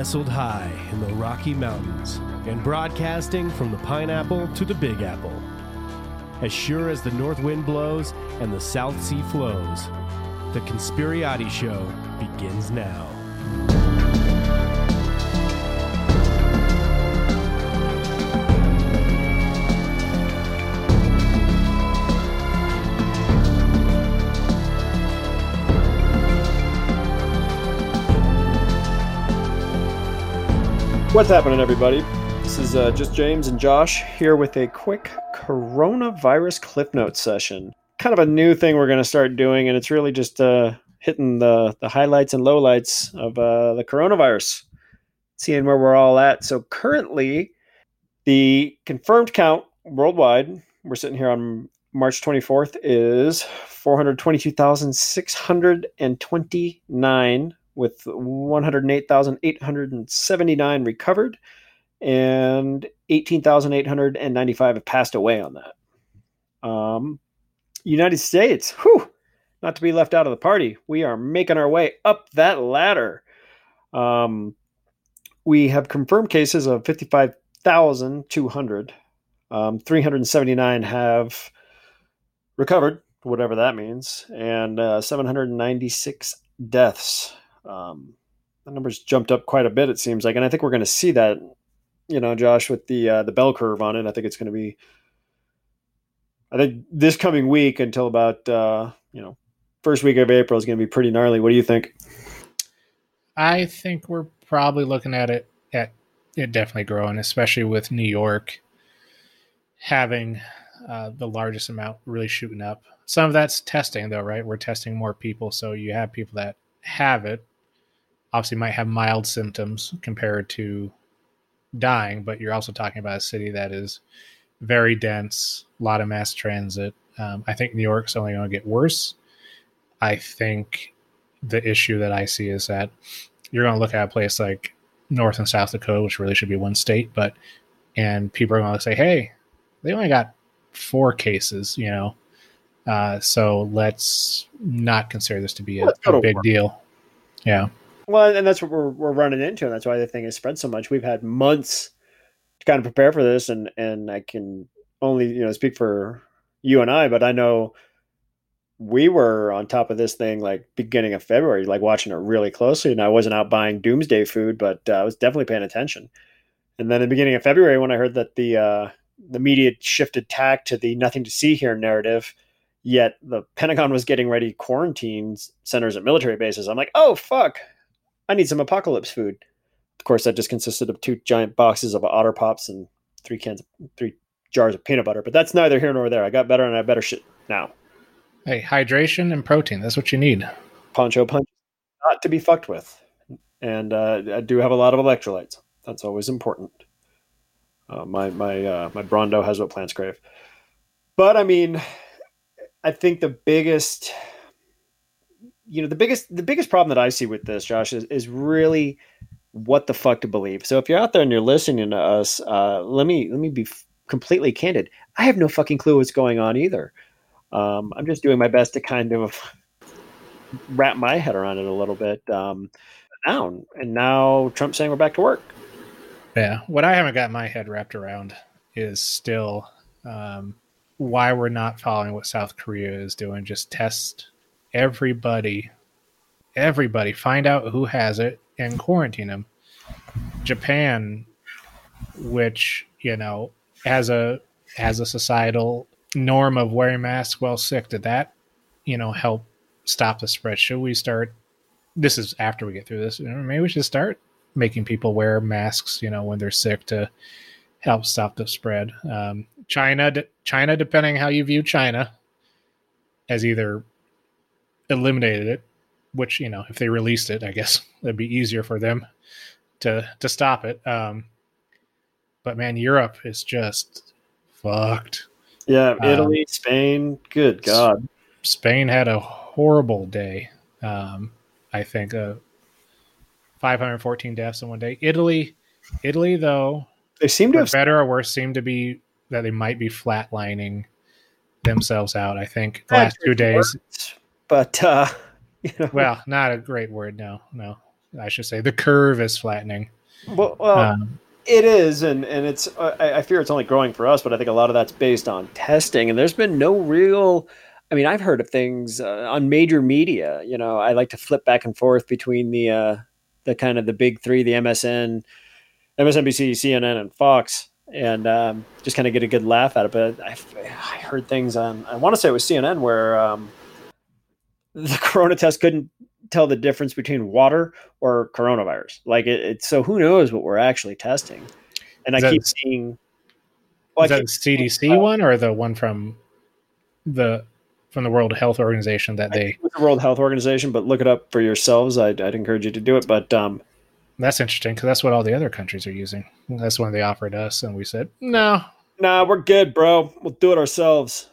nestled high in the Rocky Mountains and broadcasting from the pineapple to the Big Apple. As sure as the north wind blows and the south sea flows, the Conspirati Show begins now. What's happening, everybody? This is uh, just James and Josh here with a quick coronavirus Cliff Note session. Kind of a new thing we're going to start doing, and it's really just uh, hitting the, the highlights and lowlights of uh, the coronavirus, seeing where we're all at. So, currently, the confirmed count worldwide, we're sitting here on March 24th, is 422,629 with 108,879 recovered and 18,895 have passed away on that. Um, United States, whew, not to be left out of the party. We are making our way up that ladder. Um, we have confirmed cases of 55,200. Um, 379 have recovered, whatever that means, and uh, 796 deaths. Um, the numbers jumped up quite a bit, it seems like, and I think we're going to see that, you know, Josh, with the uh, the bell curve on it. I think it's going to be, I think this coming week until about uh, you know first week of April is going to be pretty gnarly. What do you think? I think we're probably looking at it at it definitely growing, especially with New York having uh, the largest amount really shooting up. Some of that's testing, though, right? We're testing more people, so you have people that have it obviously might have mild symptoms compared to dying, but you're also talking about a city that is very dense, a lot of mass transit. Um, I think New York's only going to get worse. I think the issue that I see is that you're going to look at a place like North and South Dakota, which really should be one state, but and people are going to say, "Hey, they only got four cases," you know. Uh, so let's not consider this to be a, a big deal. Yeah. Well, and that's what we're, we're running into, and that's why the thing has spread so much. We've had months to kind of prepare for this, and and I can only you know speak for you and I, but I know we were on top of this thing like beginning of February, like watching it really closely. And I wasn't out buying doomsday food, but uh, I was definitely paying attention. And then the beginning of February, when I heard that the uh, the media shifted tack to the nothing to see here narrative, yet the Pentagon was getting ready quarantine centers at military bases, I'm like, oh fuck, I need some apocalypse food. Of course, that just consisted of two giant boxes of Otter Pops and three cans, of, three jars of peanut butter. But that's neither here nor there. I got better and I have better shit now. Hey, hydration and protein. That's what you need. Poncho punch, not to be fucked with. And uh, I do have a lot of electrolytes. That's always important. Uh, my my uh, my Brawndo has what plants crave. But I mean, I think the biggest, you know, the biggest the biggest problem that I see with this, Josh, is, is really what the fuck to believe. So if you're out there and you're listening to us, uh, let me let me be f- completely candid. I have no fucking clue what's going on either. Um, I'm just doing my best to kind of wrap my head around it a little bit. Um, down, and now Trump's saying we're back to work. Yeah, what I haven't got my head wrapped around is still um, why we're not following what South Korea is doing. Just test everybody, everybody, find out who has it and quarantine them. Japan, which you know has a has a societal norm of wearing masks while sick, did that you know help stop the spread? Should we start? This is after we get through this. Maybe we should start making people wear masks, you know, when they're sick to help stop the spread. Um, China, China, depending how you view China, has either eliminated it, which you know, if they released it, I guess it'd be easier for them to to stop it. Um, but man, Europe is just fucked. Yeah, Italy, um, Spain. Good God, Spain had a horrible day. Um, I think uh, 514 deaths in one day. Italy, Italy though they seem to have better or worse seem to be that they might be flatlining themselves out. I think the last two days, but uh, you know. well, not a great word. No, no. I should say the curve is flattening. Well, well um, it is, and and it's I, I fear it's only growing for us, but I think a lot of that's based on testing, and there's been no real. I mean, I've heard of things uh, on major media. You know, I like to flip back and forth between the uh, the kind of the big three, the MSN, MSNBC, CNN, and Fox, and um, just kind of get a good laugh at it. But I, I heard things on, I want to say it was CNN where um, the corona test couldn't tell the difference between water or coronavirus. Like it, it's so who knows what we're actually testing. And is I keep seeing. Well, is that the CDC uh, one or the one from the from the World Health Organization that they the World Health Organization, but look it up for yourselves. I'd, I'd encourage you to do it. But um, that's interesting because that's what all the other countries are using. That's when they offered us, and we said, no. Nah, we're good, bro. We'll do it ourselves.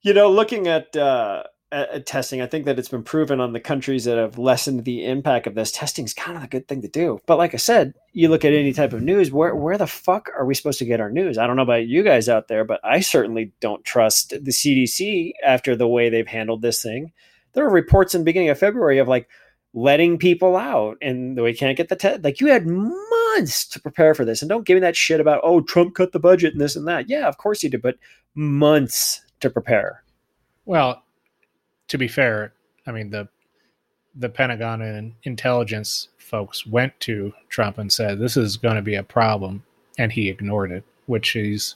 You know, looking at, uh, at testing, I think that it's been proven on the countries that have lessened the impact of this. Testing is kind of a good thing to do. But like I said, you look at any type of news, where, where the fuck are we supposed to get our news? I don't know about you guys out there, but I certainly don't trust the CDC after the way they've handled this thing. There were reports in the beginning of February of like, letting people out and we can't get the test. Like you had months to prepare for this. And don't give me that shit about, oh, Trump cut the budget and this and that. Yeah, of course he did, but months to prepare. Well, to be fair, I mean, the, the Pentagon and intelligence folks went to Trump and said, this is going to be a problem. And he ignored it, which is,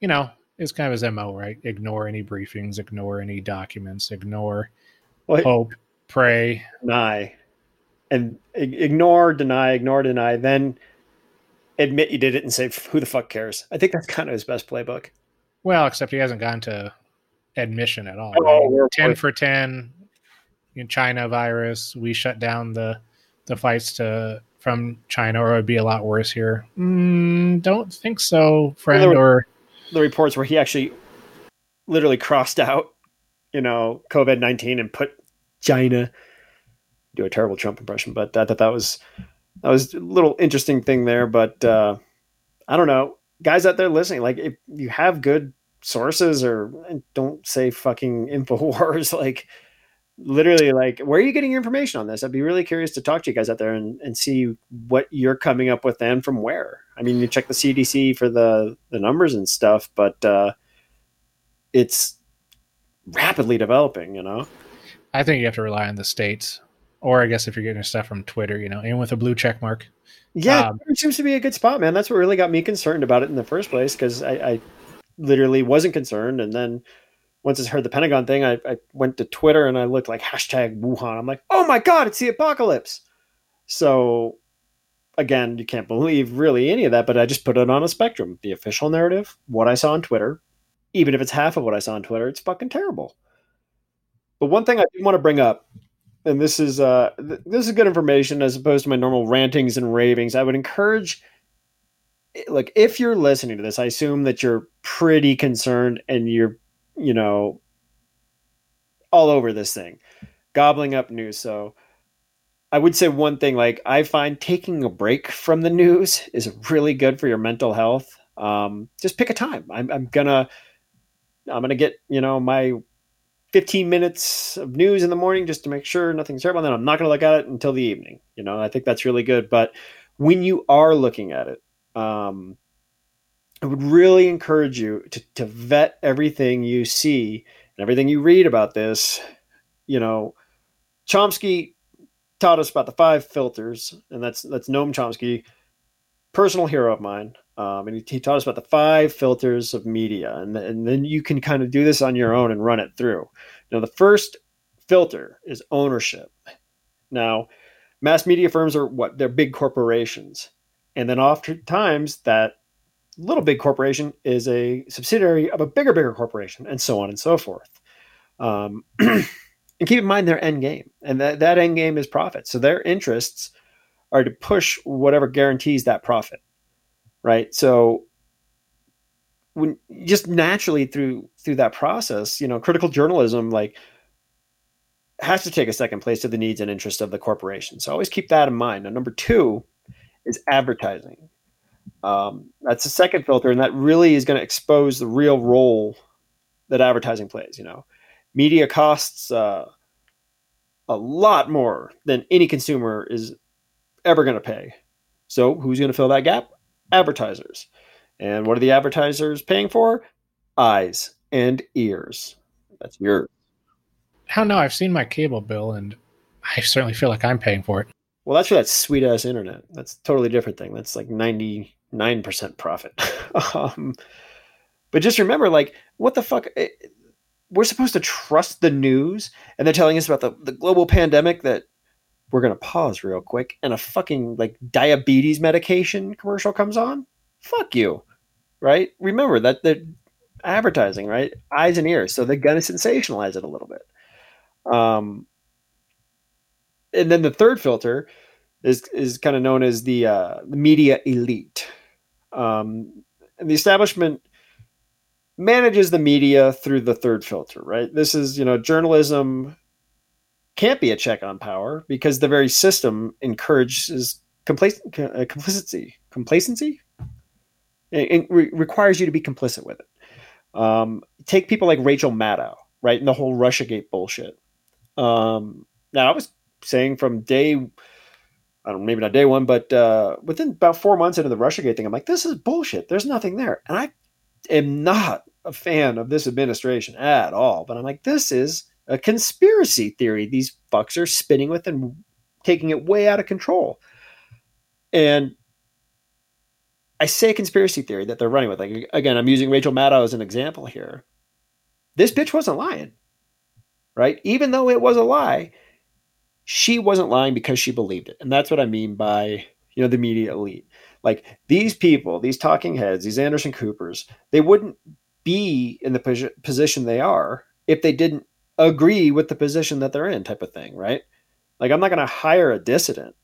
you know, is kind of his MO, right? Ignore any briefings, ignore any documents, ignore well, hope pray, deny, and ignore, deny, ignore, deny, then admit you did it and say, "Who the fuck cares?" I think that's kind of his best playbook. Well, except he hasn't gone to admission at all. Oh, right? ten for ten in China virus. We shut down the the fights to from China, or it would be a lot worse here. Mm, don't think so, friend. Well, or the reports where he actually literally crossed out, you know, COVID nineteen and put China. Do a terrible Trump impression, but I thought that was that was a little interesting thing there. But uh, I don't know, guys out there listening, like if you have good sources or don't say fucking Infowars, like literally like where are you getting your information on this i'd be really curious to talk to you guys out there and, and see what you're coming up with and from where i mean you check the cdc for the the numbers and stuff but uh it's rapidly developing you know I think you have to rely on the states, or I guess if you're getting stuff from Twitter, you know, and with a blue check mark. Yeah, um, it seems to be a good spot, man. That's what really got me concerned about it in the first place because I, I, literally wasn't concerned, and then once I heard the Pentagon thing, I, I went to Twitter and I looked like hashtag Wuhan. I'm like, oh my god, it's the apocalypse. So again, you can't believe really any of that, but I just put it on a spectrum. The official narrative, what I saw on Twitter, even if it's half of what I saw on Twitter, it's fucking terrible. But one thing I do want to bring up, and this is uh, th- this is good information as opposed to my normal rantings and ravings. I would encourage, like, if you're listening to this, I assume that you're pretty concerned and you're, you know, all over this thing, gobbling up news. So I would say one thing, like I find taking a break from the news is really good for your mental health. Um, just pick a time. I'm, I'm gonna, I'm gonna get, you know, my 15 minutes of news in the morning just to make sure nothing's terrible. And then I'm not to look at it until the evening. You know, I think that's really good. But when you are looking at it, um, I would really encourage you to, to vet everything you see and everything you read about this. You know, Chomsky taught us about the five filters, and that's that's Noam Chomsky, personal hero of mine. Um, and he, he, taught us about the five filters of media, and, and then you can kind of do this on your own and run it through. Now, the first filter is ownership. Now, mass media firms are what? They're big corporations, and then oftentimes that little big corporation is a subsidiary of a bigger, bigger corporation, and so on and so forth. Um, and keep in mind their end game, and that, that end game is profit. So their interests are to push whatever guarantees that profit right? So when just naturally through through that process, you know, critical journalism like has to take a second place to the needs and interests of the corporation. So always keep that in mind. Now, number two is advertising. Um, that's the second filter, and that really is going to expose the real role that advertising plays. You know, media costs uh, a lot more than any consumer is ever going to pay. So, who's going to fill that gap? Advertisers. And what are the advertisers paying for? Eyes and ears. That's yours. How now? I've seen my cable bill, and I certainly feel like I'm paying for it. Well, that's for that sweet ass internet. That's a totally different thing. That's like 99% profit. um, but just remember, like, what the fuck? Eh, we're supposed to trust the news, and they're telling us about the, the global pandemic that we're going to pause real quick, and a fucking like diabetes medication commercial comes on. Fuck you, right? Remember that the advertising, right? Eyes and ears. So they're going to sensationalize it a little bit. Um, and then the third filter is is kind of known as the uh, the media elite. Um, and the establishment manages the media through the third filter, right? This is, you know, journalism can't be a check on power because the very system encourages uh, complacency. Complacency? It, it re- requires you to be complicit with it. Um, take people like Rachel Maddow, right? And the whole Russiagate bullshit. Um, now, I was saying from day, I don't maybe not day one, but uh, within about four months into the Russiagate thing, I'm like, this is bullshit. There's nothing there. And I am not a fan of this administration at all. But I'm like, this is a conspiracy theory. These fucks are spinning with and taking it way out of control. And I say conspiracy theory that they're running with. Like again, I'm using Rachel Maddow as an example here. This bitch wasn't lying, right? Even though it was a lie, she wasn't lying because she believed it. And that's what I mean by, you know, the media elite. Like these people, these talking heads, these Anderson Coopers, they wouldn't be in the position they are if they didn't agree with the position that they're in, type of thing, right? Like I'm not going to hire a dissident.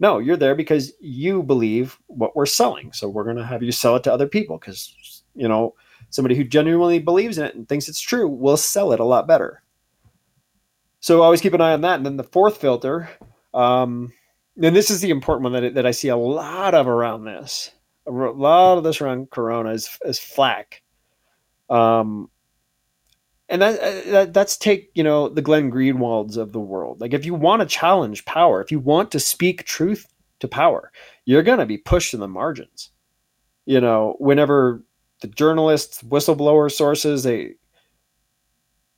No, you're there because you believe what we're selling. So we're going to have you sell it to other people because, you know, somebody who genuinely believes in it and thinks it's true will sell it a lot better. So always keep an eye on that. And then the fourth filter, um, and this is the important one that, that I see a lot of around this. A lot of this around Corona is, is flack. Um, and that, uh, that that's take you know the Glenn Greenwalds of the world. Like if you want to challenge power, if you want to speak truth to power, you're going to be pushed in the margins. You know, whenever the journalists, whistleblower sources, they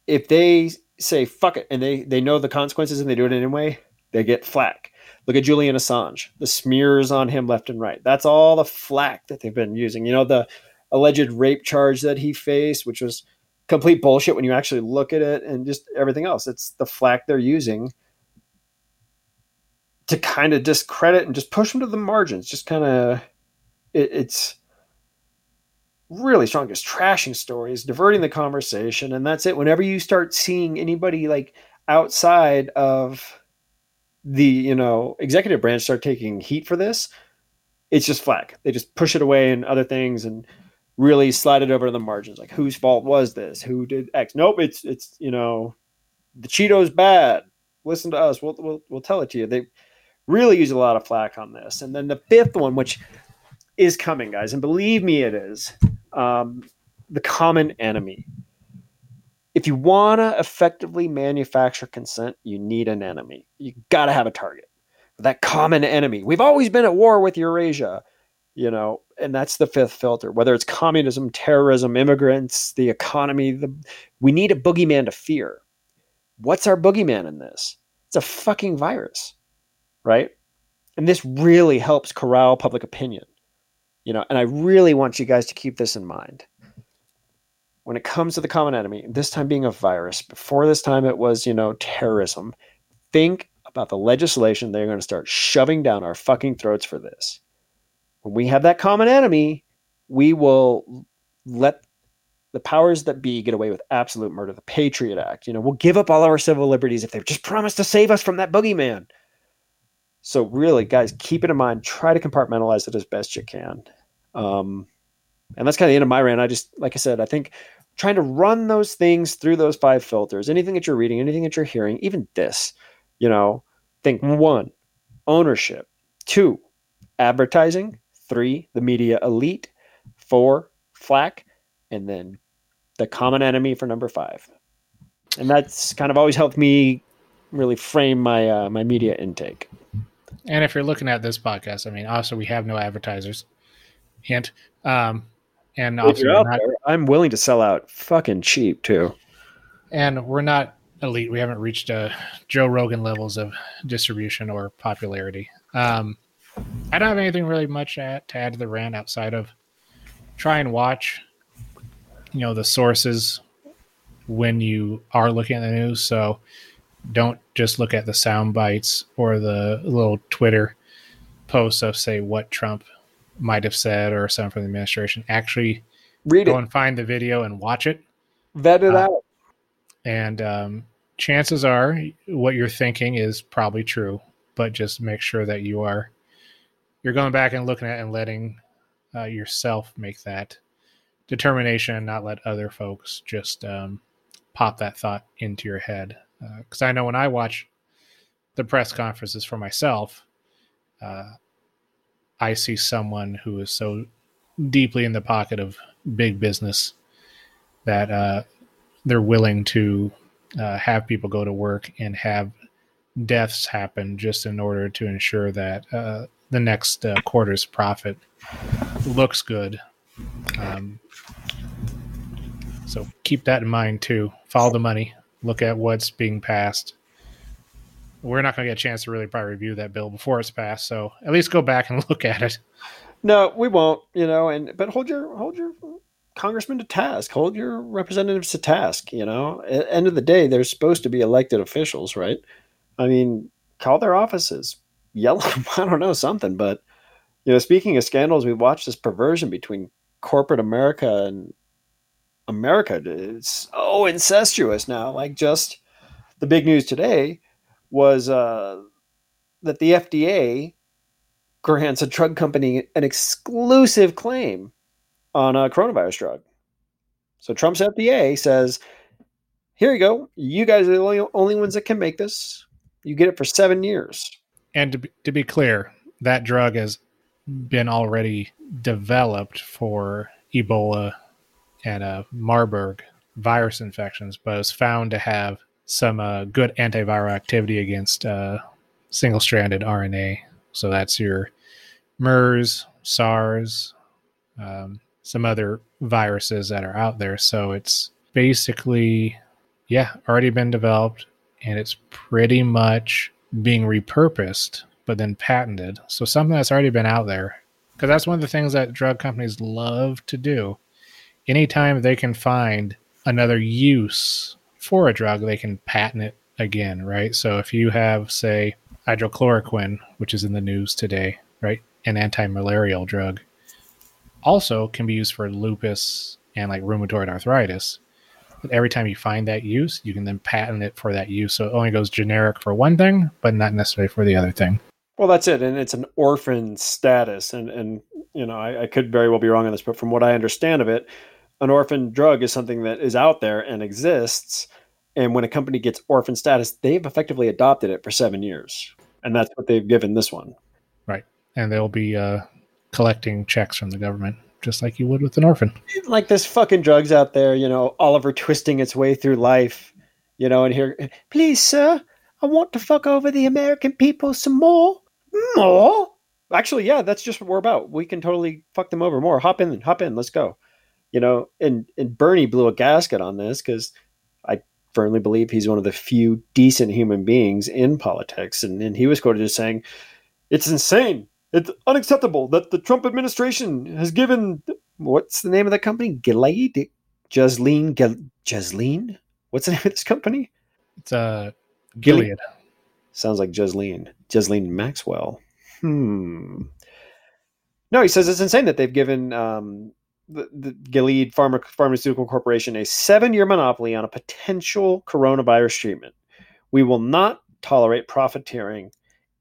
if they say fuck it and they they know the consequences and they do it anyway, they get flack. Look at Julian Assange, the smears on him left and right. That's all the flack that they've been using. You know the alleged rape charge that he faced, which was complete bullshit when you actually look at it and just everything else. It's the flack they're using to kind of discredit and just push him to the margins. Just kind of, it, it's really strong, just trashing stories, diverting the conversation, and that's it. Whenever you start seeing anybody like outside of the you know executive branch start taking heat for this, it's just flack. They just push it away and other things and really slide it over to the margins. Like whose fault was this? Who did X? Nope, it's it's you know the Cheetos bad. Listen to us. We'll we'll we'll tell it to you. They really use a lot of flack on this. And then the fifth one, which is coming, guys, and believe me, it is um, the common enemy. If you want to effectively manufacture consent, you need an enemy. You got to have a target. That common enemy. We've always been at war with Eurasia you know and that's the fifth filter whether it's communism terrorism immigrants the economy the we need a boogeyman to fear what's our boogeyman in this it's a fucking virus right and this really helps corral public opinion you know and i really want you guys to keep this in mind when it comes to the common enemy this time being a virus before this time it was you know terrorism think about the legislation they're going to start shoving down our fucking throats for this when we have that common enemy, we will let the powers that be get away with absolute murder. The Patriot Act, you know, we'll give up all our civil liberties if they've just promised to save us from that boogeyman. So really, guys, keep it in mind. Try to compartmentalize it as best you can. Um, and that's kind of the end of my rant. I just, like I said, I think trying to run those things through those five filters, anything that you're reading, anything that you're hearing, even this, you know, think one, ownership, two, advertising, three, the media elite, four, flack, and then the common enemy for number five. And that's kind of always helped me really frame my uh, my media intake. And if you're looking at this podcast, I mean, also we have no advertisers. Hint. Um, and also you're we're out not, there, I'm willing to sell out fucking cheap too. and we're not elite. We haven't reached uh, Joe Rogan levels of distribution or popularity. Um, I don't have anything really much at, to add to the rant outside of try and watch, you know, the sources when you are looking at the news. So don't just look at the sound bites or the little Twitter posts of say what Trump might have said or someone from the administration. Actually, Read go it, and find the video and watch it vet it uh, out. and um, chances are what you're thinking is probably true but just make sure that you are you're going back and looking at and letting uh, yourself make that determination and not let other folks just um, pop that thought into your head because i know when i watch the press conferences for myself uh, i see someone who is so deeply in the pocket of big business that uh, they're willing to uh, have people go to work and have deaths happen just in order to ensure that uh, the next uh, quarter's profit looks good. Um, so keep that in mind too. Follow the money. Look at what's being passed. We're not going to get a chance to really probably review that bill before it's passed, so at least go back and look at it. No, we won't. You know, and but hold your hold your congressman to task. Hold your representatives to task. You know, at end of the day, they're supposed to be elected officials, right? I mean, call their offices, yell at them. I don't know something, but you know, speaking of scandals, we've watched this perversion between corporate America and America. It's so incestuous now. Like just the big news today was uh, that the FDA grants a drug company an exclusive claim on a coronavirus drug. So Trump's FDA says, "Here you go. You guys are the only, only ones that can make this. You get it for seven years." And to be, to be clear, that drug has been already developed for Ebola and uh, Marburg virus infections, but was found to have some uh, good antiviral activity against uh, single stranded RNA. So that's your MERS, SARS, um, some other viruses that are out there. So it's basically, yeah, already been developed and it's pretty much being repurposed but then patented. So something that's already been out there. Because that's one of the things that drug companies love to do. Anytime they can find another use for a drug, they can patent it again, right? So if you have, say, hydrochloroquine, which is in the news today, right? An anti-malarial drug, also can be used for lupus and like rheumatoid arthritis. But every time you find that use, you can then patent it for that use. So it only goes generic for one thing, but not necessarily for the other thing. Well, that's it, and it's an orphan status, and and you know I, I could very well be wrong on this, but from what I understand of it, an orphan drug is something that is out there and exists, and when a company gets orphan status, they've effectively adopted it for seven years, and that's what they've given this one. Right. And they'll be uh, collecting checks from the government, just like you would with an orphan. Like there's fucking drugs out there, you know, Oliver twisting its way through life, you know, and here, please, sir, I want to fuck over the American people some more. More? Actually, yeah, that's just what we're about. We can totally fuck them over more. Hop in, hop in, let's go. You know, and, and Bernie blew a gasket on this because I firmly believe he's one of the few decent human beings in politics. And, and he was quoted as saying, It's insane. It's unacceptable that the Trump administration has given what's the name of the company? Gilead? Ghislaine? Gil- Ghislaine? What's the name of this company? It's uh, Gilead. Sounds like Ghislaine. Ghislaine Maxwell. Hmm. No, he says it's insane that they've given um, the, the Gilead Pharma, Pharmaceutical Corporation a seven year monopoly on a potential coronavirus treatment. We will not tolerate profiteering.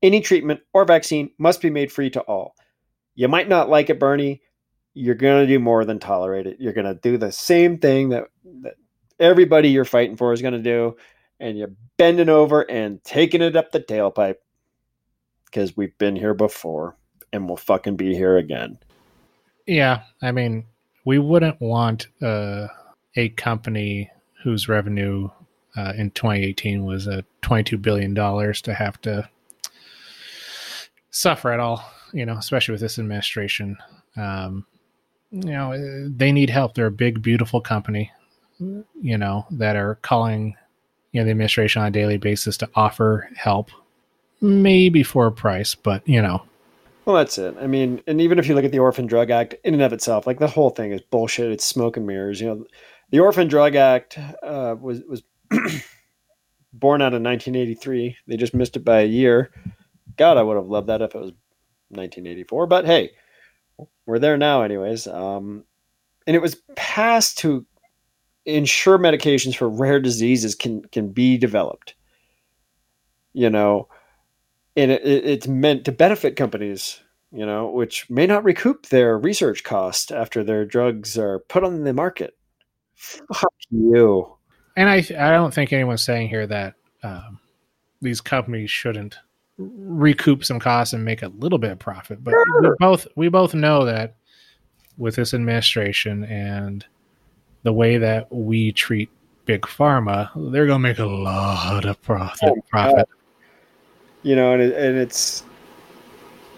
Any treatment or vaccine must be made free to all. You might not like it, Bernie. You're going to do more than tolerate it. You're going to do the same thing that, that everybody you're fighting for is going to do. And you're bending over and taking it up the tailpipe because we've been here before and we'll fucking be here again. Yeah, I mean, we wouldn't want uh, a company whose revenue uh, in 2018 was a 22 billion dollars to have to suffer at all. You know, especially with this administration. Um, you know, they need help. They're a big, beautiful company. You know that are calling you know the administration on a daily basis to offer help, maybe for a price, but you know well, that's it. I mean, and even if you look at the Orphan Drug Act in and of itself, like the whole thing is bullshit. It's smoke and mirrors. You know, the Orphan Drug Act uh, was was born out in 1983. They just missed it by a year. God, I would have loved that if it was 1984. But hey, we're there now, anyways. Um, and it was passed to ensure medications for rare diseases can can be developed. You know, and it, it's meant to benefit companies you know which may not recoup their research cost after their drugs are put on the market. Fuck you. And i i don't think anyone's saying here that um, these companies shouldn't recoup some costs and make a little bit of profit but sure. we both we both know that with this administration and the way that we treat big pharma they're going to make a lot of profit oh, profit you know, and it, and it's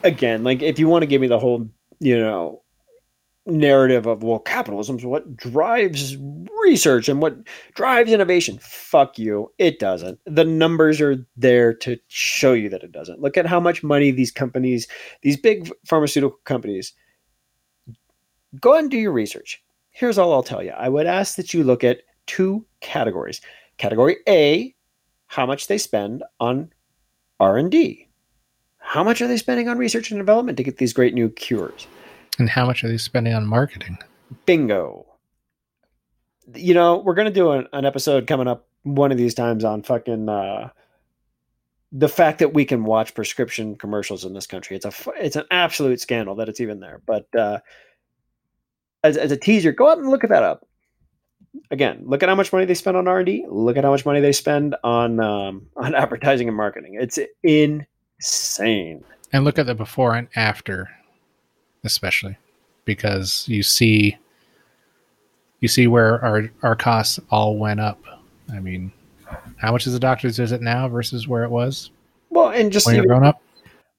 again like if you want to give me the whole you know narrative of well capitalism's what drives research and what drives innovation. Fuck you. It doesn't. The numbers are there to show you that it doesn't. Look at how much money these companies these big pharmaceutical companies go and do your research. Here's all i'll tell you i would ask that you look at two categories. Category a how much they spend on R&D. How much are they spending on research and development to get these great new cures? And how much are they spending on marketing? Bingo. You know, we're going to do an, an, episode coming up one of these times on fucking uh, the fact that we can watch prescription commercials in this country. It's a it's an absolute scandal that it's even there. But uh, as, as a teaser, go out and look at that up again, look at how much money they spend on R and D. Look at how much money they spend on um, on advertising and marketing. It's insane. And look at the before and after, especially because you see you see where our our costs all went up. I mean, how much is a doctor's visit now versus where it was? Well, and just when you're grown up.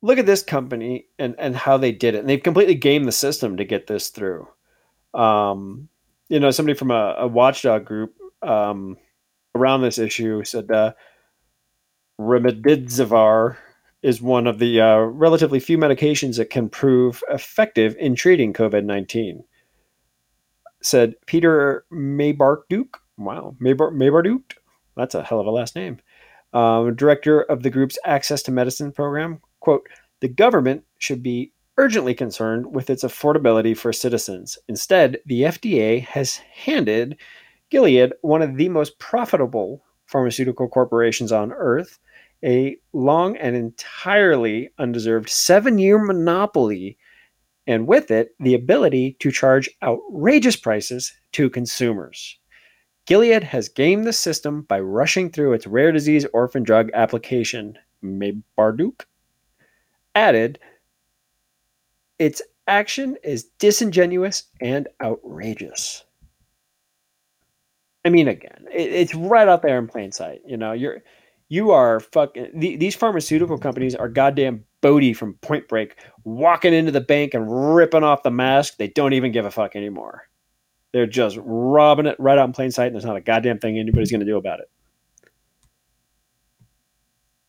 Look at this company and and how they did it, and they've completely gamed the system to get this through. Um, you know, somebody from a, a watchdog group um, around this issue said uh, remdesivir is one of the uh, relatively few medications that can prove effective in treating COVID 19. Said Peter Maybarduke. Wow, Maybar- Maybarduke? That's a hell of a last name. Um, director of the group's Access to Medicine program. Quote, the government should be urgently concerned with its affordability for citizens. Instead, the FDA has handed Gilead, one of the most profitable pharmaceutical corporations on earth, a long and entirely undeserved seven year monopoly, and with it, the ability to charge outrageous prices to consumers. Gilead has gamed the system by rushing through its rare disease orphan drug application. Maybarduke added its action is disingenuous and outrageous. I mean, again, it, it's right out there in plain sight. You know, you're you are fucking the, these pharmaceutical companies are goddamn Bodie from Point Break walking into the bank and ripping off the mask. They don't even give a fuck anymore. They're just robbing it right out in plain sight, and there's not a goddamn thing anybody's going to do about it.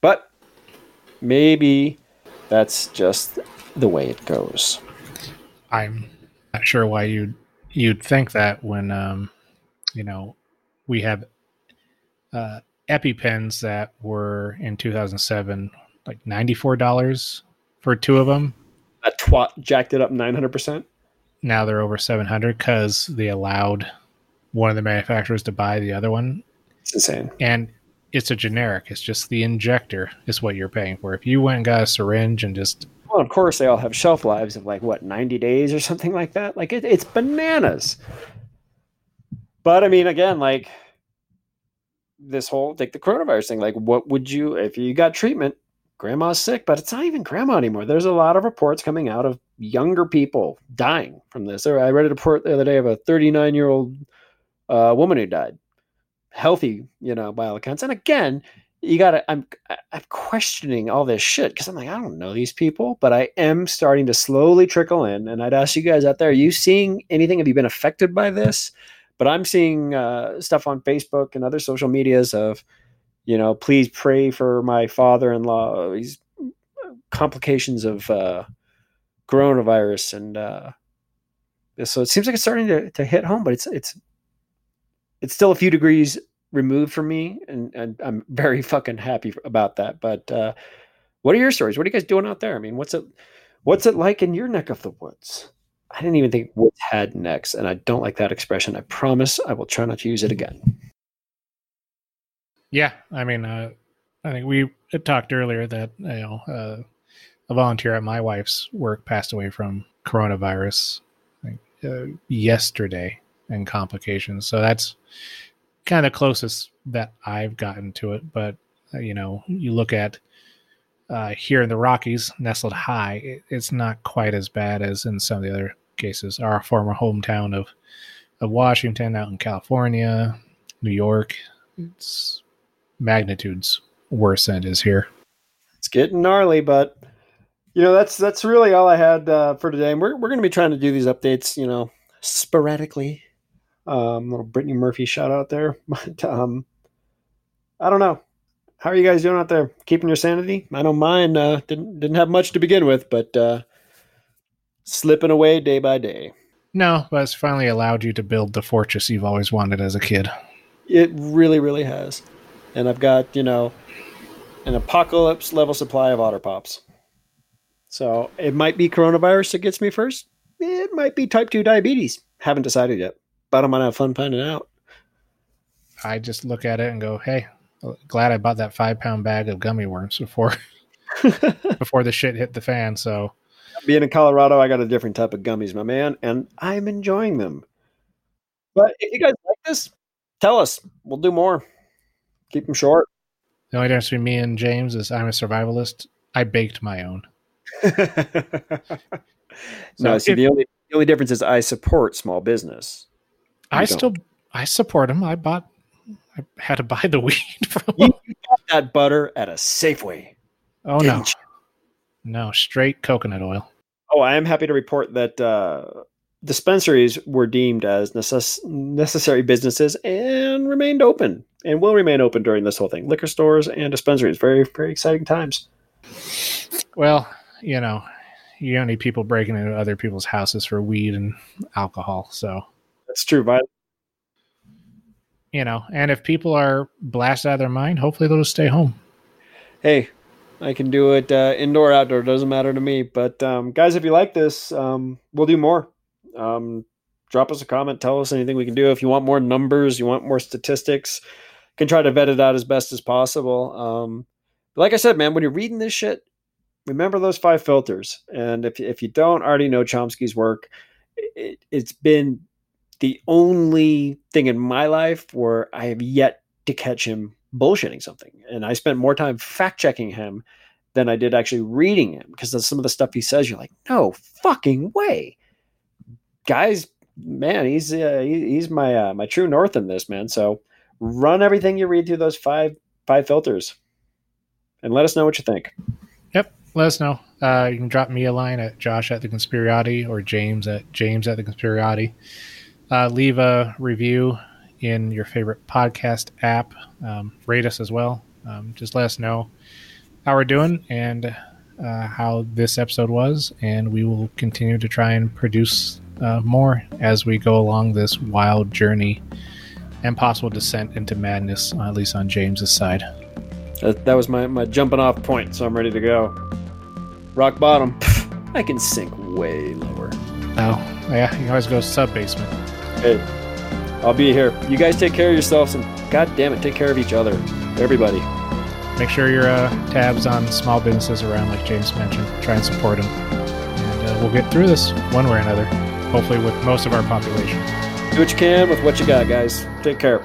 But maybe that's just the way it goes. I'm not sure why you'd you'd think that when um, you know we have uh, EpiPens that were in 2007 like ninety four dollars for two of them. That twat jacked it up nine hundred percent. Now they're over seven hundred because they allowed one of the manufacturers to buy the other one. It's insane. And it's a generic. It's just the injector is what you're paying for. If you went and got a syringe and just well, of course, they all have shelf lives of like what ninety days or something like that. Like it, it's bananas. But I mean, again, like this whole like the coronavirus thing. Like, what would you if you got treatment? Grandma's sick, but it's not even grandma anymore. There's a lot of reports coming out of younger people dying from this. I read a report the other day of a 39 year old uh, woman who died healthy, you know, by all accounts. And again, you gotta I'm I'm questioning all this shit because I'm like, I don't know these people, but I am starting to slowly trickle in. And I'd ask you guys out there, are you seeing anything? Have you been affected by this? But I'm seeing uh, stuff on Facebook and other social medias of, you know, please pray for my father-in-law. He's complications of uh, coronavirus, and uh, so it seems like it's starting to, to hit home. But it's it's it's still a few degrees removed from me, and, and I'm very fucking happy about that. But uh, what are your stories? What are you guys doing out there? I mean, what's it what's it like in your neck of the woods? I didn't even think woods had necks, and I don't like that expression. I promise I will try not to use it again. Yeah, I mean, uh, I think we talked earlier that you know uh, a volunteer at my wife's work passed away from coronavirus think, uh, yesterday and complications. So that's kind of closest that I've gotten to it. But uh, you know, you look at uh, here in the Rockies, nestled high, it, it's not quite as bad as in some of the other cases. Our former hometown of of Washington, out in California, New York, it's magnitudes worse than it is here. It's getting gnarly, but you know that's that's really all I had uh, for today. And we're we're going to be trying to do these updates, you know, sporadically um, little Brittany Murphy shout out there. But um, I don't know. How are you guys doing out there? Keeping your sanity? I know mine uh, didn't didn't have much to begin with, but uh, slipping away day by day. No, but it's finally allowed you to build the fortress you've always wanted as a kid. It really, really has. And I've got, you know, an apocalypse level supply of otter pops. So it might be coronavirus that gets me first. It might be type 2 diabetes. Haven't decided yet I'm gonna have fun finding out. I just look at it and go, "Hey, glad I bought that five pound bag of gummy worms before before the shit hit the fan." So, being in Colorado, I got a different type of gummies, my man, and I'm enjoying them. But if you guys like this, tell us. We'll do more. Keep them short. The only difference between me and James is I'm a survivalist. I baked my own. no, see, the only the only difference is I support small business. I don't. still I support him. I bought I had to buy the weed from you got that butter at a Safeway. Oh no. You? No, straight coconut oil. Oh, I am happy to report that uh, dispensaries were deemed as necess- necessary businesses and remained open and will remain open during this whole thing. Liquor stores and dispensaries. Very, very exciting times. Well, you know, you don't need people breaking into other people's houses for weed and alcohol. So that's true, but you know, and if people are blasted out of their mind, hopefully they'll just stay home. Hey, I can do it uh, indoor, outdoor, doesn't matter to me. But um, guys, if you like this, um, we'll do more. Um, drop us a comment, tell us anything we can do. If you want more numbers, you want more statistics, can try to vet it out as best as possible. Um, like I said, man, when you're reading this shit, remember those five filters. And if if you don't already know Chomsky's work, it, it's been the only thing in my life where I have yet to catch him bullshitting something. And I spent more time fact checking him than I did actually reading him because some of the stuff he says, you're like, no fucking way. Guys, man, he's uh, he's my uh, my true north in this, man. So run everything you read through those five five filters and let us know what you think. Yep, let us know. Uh, you can drop me a line at Josh at the Conspirati or James at James at the Conspirati uh, leave a review in your favorite podcast app. Um, rate us as well. Um, just let us know how we're doing and uh, how this episode was, and we will continue to try and produce uh, more as we go along this wild journey and possible descent into madness, at least on James's side. That, that was my, my jumping off point, so I'm ready to go. Rock bottom. I can sink way lower. Oh, yeah, you always go sub basement. Hey, I'll be here. You guys take care of yourselves and god damn it, take care of each other. Everybody. Make sure your uh, tabs on small businesses around, like James mentioned. Try and support them. And uh, we'll get through this one way or another, hopefully, with most of our population. Do what you can with what you got, guys. Take care.